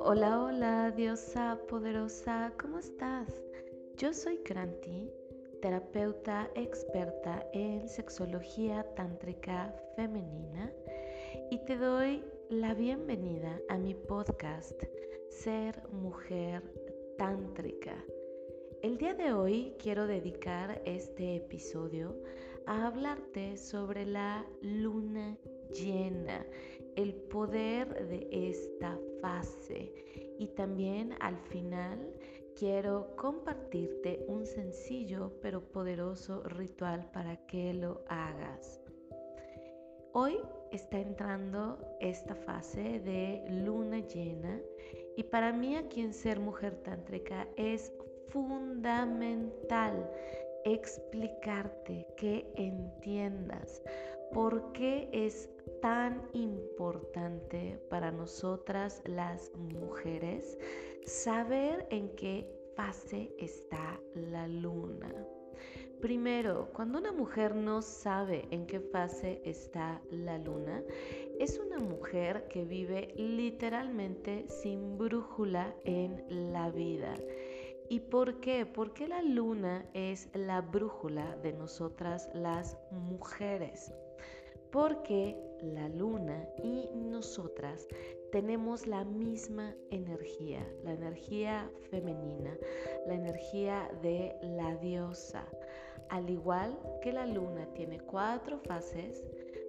Hola, hola, diosa poderosa, ¿cómo estás? Yo soy Kranti, terapeuta experta en sexología tántrica femenina y te doy la bienvenida a mi podcast Ser Mujer Tántrica. El día de hoy quiero dedicar este episodio a hablarte sobre la luna llena, el poder de esta fase y también al final quiero compartirte un sencillo pero poderoso ritual para que lo hagas. Hoy está entrando esta fase de luna llena y para mí aquí en Ser Mujer Tántrica es fundamental explicarte, que entiendas por qué es tan importante para nosotras las mujeres saber en qué fase está la luna. Primero, cuando una mujer no sabe en qué fase está la luna, es una mujer que vive literalmente sin brújula en la vida. ¿Y por qué? Porque la luna es la brújula de nosotras las mujeres. Porque la luna y nosotras tenemos la misma energía, la energía femenina, la energía de la diosa. Al igual que la luna tiene cuatro fases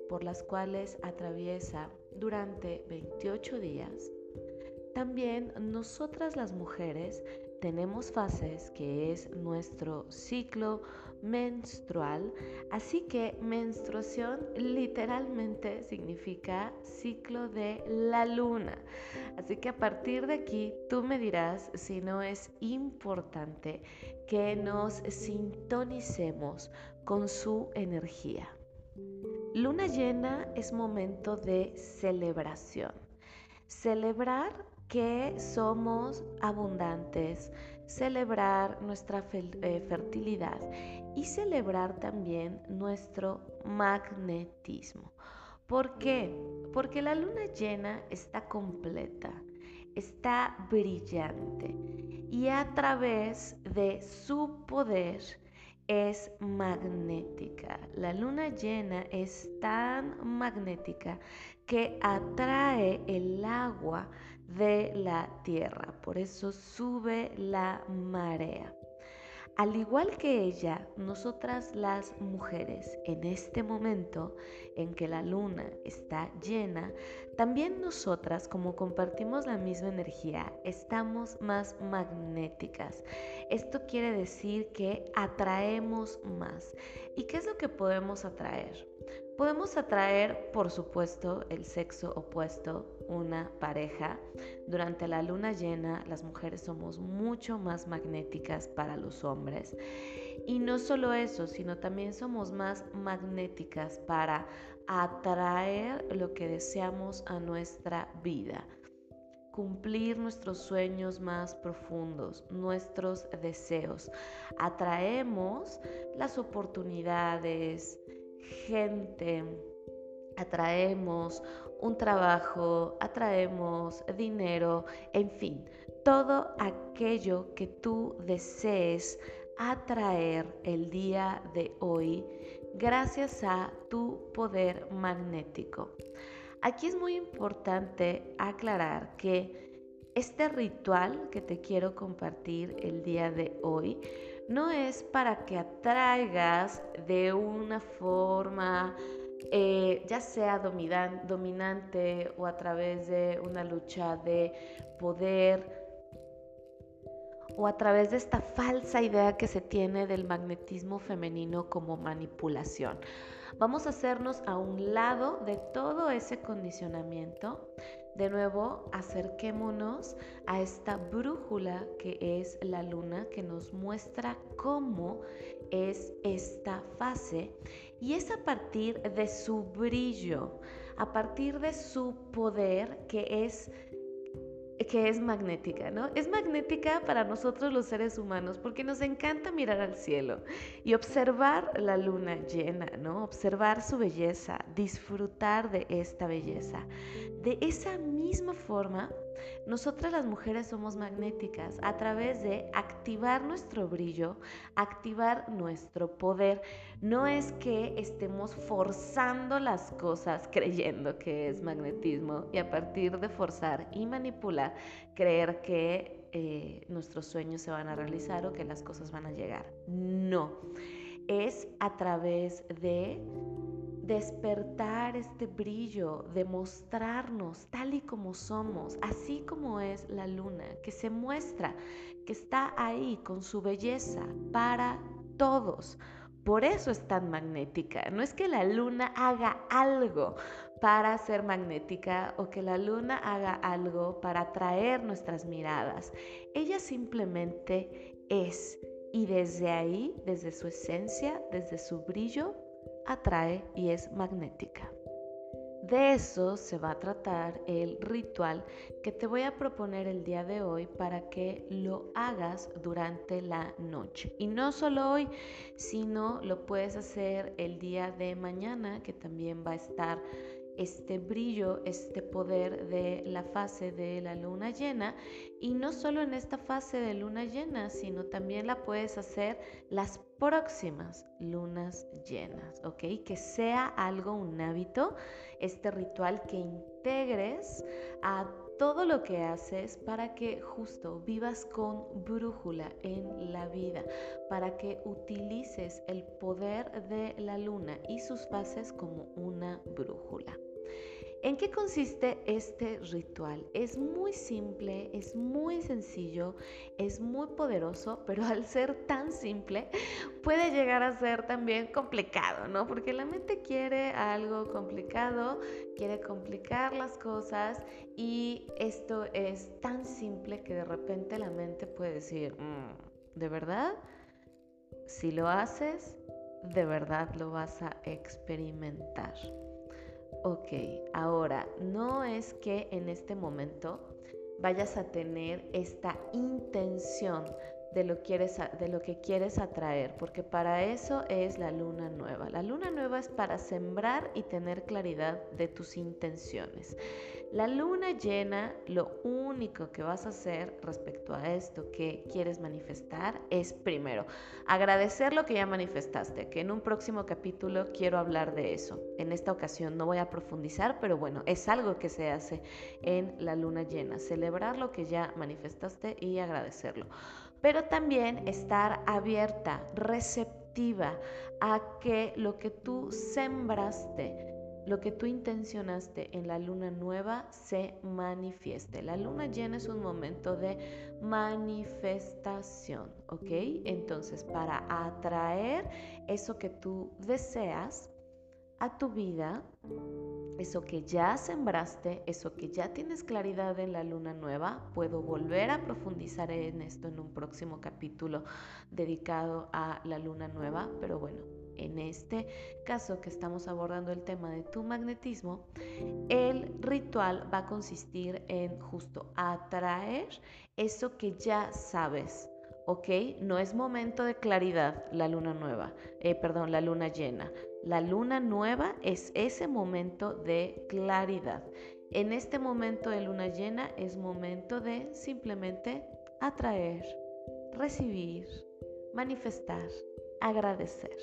por las cuales atraviesa durante 28 días, también nosotras las mujeres tenemos fases que es nuestro ciclo menstrual, así que menstruación literalmente significa ciclo de la luna. Así que a partir de aquí tú me dirás si no es importante que nos sintonicemos con su energía. Luna llena es momento de celebración. Celebrar que somos abundantes, celebrar nuestra eh, fertilidad y celebrar también nuestro magnetismo. ¿Por qué? Porque la luna llena está completa, está brillante y a través de su poder es magnética. La luna llena es tan magnética que atrae el agua de la tierra, por eso sube la marea. Al igual que ella, nosotras las mujeres, en este momento en que la luna está llena, también nosotras, como compartimos la misma energía, estamos más magnéticas. Esto quiere decir que atraemos más. ¿Y qué es lo que podemos atraer? Podemos atraer, por supuesto, el sexo opuesto, una pareja. Durante la luna llena, las mujeres somos mucho más magnéticas para los hombres. Y no solo eso, sino también somos más magnéticas para atraer lo que deseamos a nuestra vida cumplir nuestros sueños más profundos, nuestros deseos. Atraemos las oportunidades, gente, atraemos un trabajo, atraemos dinero, en fin, todo aquello que tú desees atraer el día de hoy gracias a tu poder magnético. Aquí es muy importante aclarar que este ritual que te quiero compartir el día de hoy no es para que atraigas de una forma, eh, ya sea dominante o a través de una lucha de poder o a través de esta falsa idea que se tiene del magnetismo femenino como manipulación. Vamos a hacernos a un lado de todo ese condicionamiento de nuevo, acerquémonos a esta brújula que es la luna, que nos muestra cómo es esta fase. Y es a partir de su brillo, a partir de su poder, que es que es magnética, ¿no? Es magnética para nosotros los seres humanos porque nos encanta mirar al cielo y observar la luna llena, ¿no? Observar su belleza, disfrutar de esta belleza. De esa misma forma, nosotras las mujeres somos magnéticas a través de activar nuestro brillo, activar nuestro poder. No es que estemos forzando las cosas creyendo que es magnetismo y a partir de forzar y manipular, creer que eh, nuestros sueños se van a realizar o que las cosas van a llegar. No, es a través de despertar este brillo, demostrarnos tal y como somos, así como es la luna, que se muestra, que está ahí con su belleza para todos. Por eso es tan magnética. No es que la luna haga algo para ser magnética o que la luna haga algo para atraer nuestras miradas. Ella simplemente es. Y desde ahí, desde su esencia, desde su brillo, atrae y es magnética. De eso se va a tratar el ritual que te voy a proponer el día de hoy para que lo hagas durante la noche. Y no solo hoy, sino lo puedes hacer el día de mañana, que también va a estar este brillo, este poder de la fase de la luna llena. Y no solo en esta fase de luna llena, sino también la puedes hacer las próximas lunas llenas, ¿ok? Que sea algo, un hábito, este ritual que integres a todo lo que haces para que justo vivas con brújula en la vida, para que utilices el poder de la luna y sus fases como una brújula. ¿En qué consiste este ritual? Es muy simple, es muy sencillo, es muy poderoso, pero al ser tan simple puede llegar a ser también complicado, ¿no? Porque la mente quiere algo complicado, quiere complicar las cosas y esto es tan simple que de repente la mente puede decir, mm, ¿de verdad? Si lo haces, de verdad lo vas a experimentar. Ok, ahora, no es que en este momento vayas a tener esta intención de lo, quieres, de lo que quieres atraer, porque para eso es la luna nueva. La luna nueva es para sembrar y tener claridad de tus intenciones. La luna llena, lo único que vas a hacer respecto a esto que quieres manifestar es primero agradecer lo que ya manifestaste, que en un próximo capítulo quiero hablar de eso. En esta ocasión no voy a profundizar, pero bueno, es algo que se hace en la luna llena, celebrar lo que ya manifestaste y agradecerlo pero también estar abierta, receptiva a que lo que tú sembraste, lo que tú intencionaste en la luna nueva se manifieste. La luna llena es un momento de manifestación, ¿ok? Entonces, para atraer eso que tú deseas a tu vida, eso que ya sembraste, eso que ya tienes claridad en la luna nueva, puedo volver a profundizar en esto en un próximo capítulo dedicado a la luna nueva, pero bueno, en este caso que estamos abordando el tema de tu magnetismo, el ritual va a consistir en justo atraer eso que ya sabes. ¿ok? No es momento de claridad la luna nueva, eh, perdón, la luna llena. La luna nueva es ese momento de claridad. En este momento de luna llena es momento de simplemente atraer, recibir, manifestar, agradecer.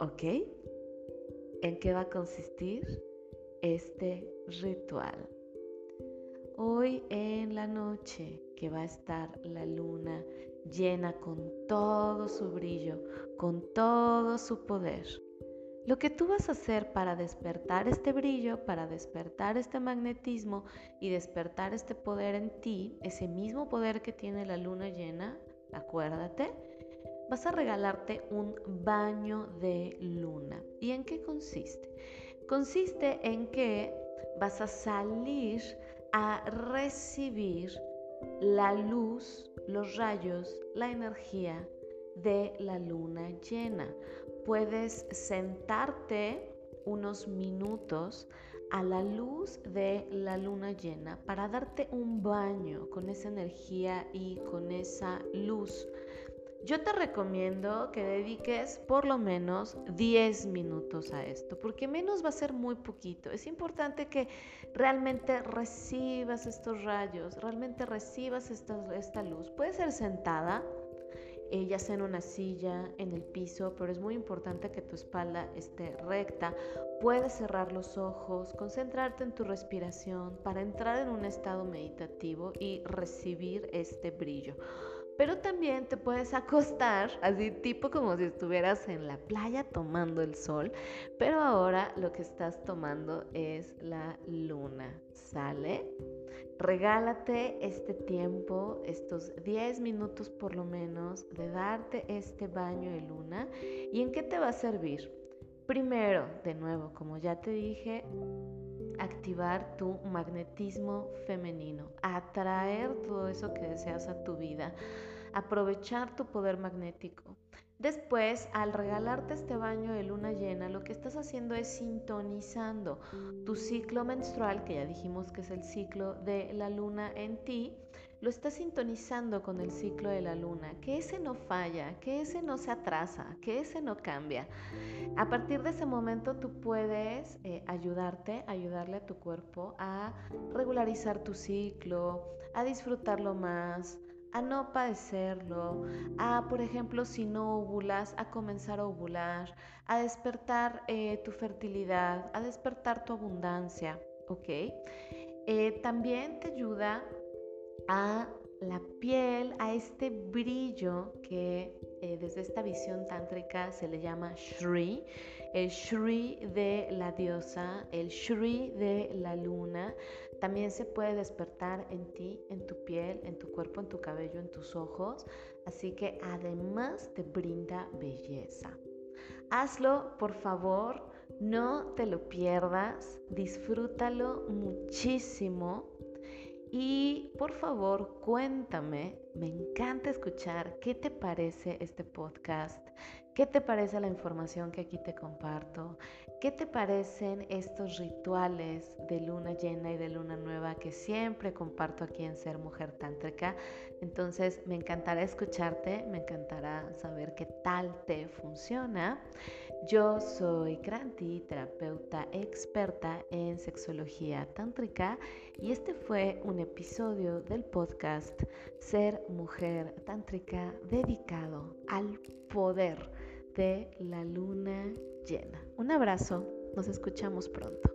¿Ok? ¿En qué va a consistir este ritual? Hoy en la noche que va a estar la luna llena con todo su brillo, con todo su poder lo que tú vas a hacer para despertar este brillo, para despertar este magnetismo y despertar este poder en ti, ese mismo poder que tiene la luna llena, acuérdate, vas a regalarte un baño de luna. ¿Y en qué consiste? Consiste en que vas a salir a recibir la luz, los rayos, la energía de la luna llena puedes sentarte unos minutos a la luz de la luna llena para darte un baño con esa energía y con esa luz. Yo te recomiendo que dediques por lo menos 10 minutos a esto, porque menos va a ser muy poquito. Es importante que realmente recibas estos rayos, realmente recibas esta, luz. Puede ser sentada, eh, ya sea en una silla, en el piso, pero es muy importante que tu espalda esté recta. Puedes cerrar los ojos, concentrarte en tu respiración para entrar en un estado meditativo y recibir este brillo. Pero también te puedes acostar, así tipo como si estuvieras en la playa tomando el sol, pero ahora lo que estás tomando es la luna, ¿sale? Regálate este tiempo, estos 10 minutos por lo menos, de darte este baño de luna. ¿Y en qué te va a servir? Primero, de nuevo, como ya te dije, activar tu magnetismo femenino, atraer todo eso que deseas a tu vida, aprovechar tu poder magnético. Después, al regalarte este baño de luna llena, lo que estás haciendo es sintonizando tu ciclo menstrual, que ya dijimos que es el ciclo de la luna en ti, lo estás sintonizando con el ciclo de la luna, que ese no falla, que ese no se atrasa, que ese no cambia. A partir de ese momento tú puedes eh, ayudarte, ayudarle a tu cuerpo a regularizar tu ciclo, a disfrutarlo más, a no padecerlo, a, por ejemplo, si no ovulas, a comenzar a ovular, a despertar eh, tu fertilidad, a despertar tu abundancia, ¿ok? Eh, también te ayuda a la piel, a este brillo que eh, desde esta visión tántrica se le llama Shri, el Shri de la diosa, el Shri de la luna, también se puede despertar en ti, en tu piel, en tu cuerpo, en tu cabello, en tus ojos. Así que además te brinda belleza. Hazlo, por favor, no te lo pierdas, disfrútalo muchísimo y por favor cuéntame, me encanta escuchar qué te parece este podcast, qué te parece la información que aquí te comparto, ¿Qué te parecen estos rituales de luna llena y de luna nueva que siempre comparto aquí en Ser Mujer Tántrica? Entonces me encantará escucharte, me encantará saber qué tal te funciona. Yo soy Kranti, terapeuta experta en sexología tántrica y este fue un episodio del podcast Ser Mujer Tántrica dedicado al poder de la luna llena. Un abrazo, nos escuchamos pronto.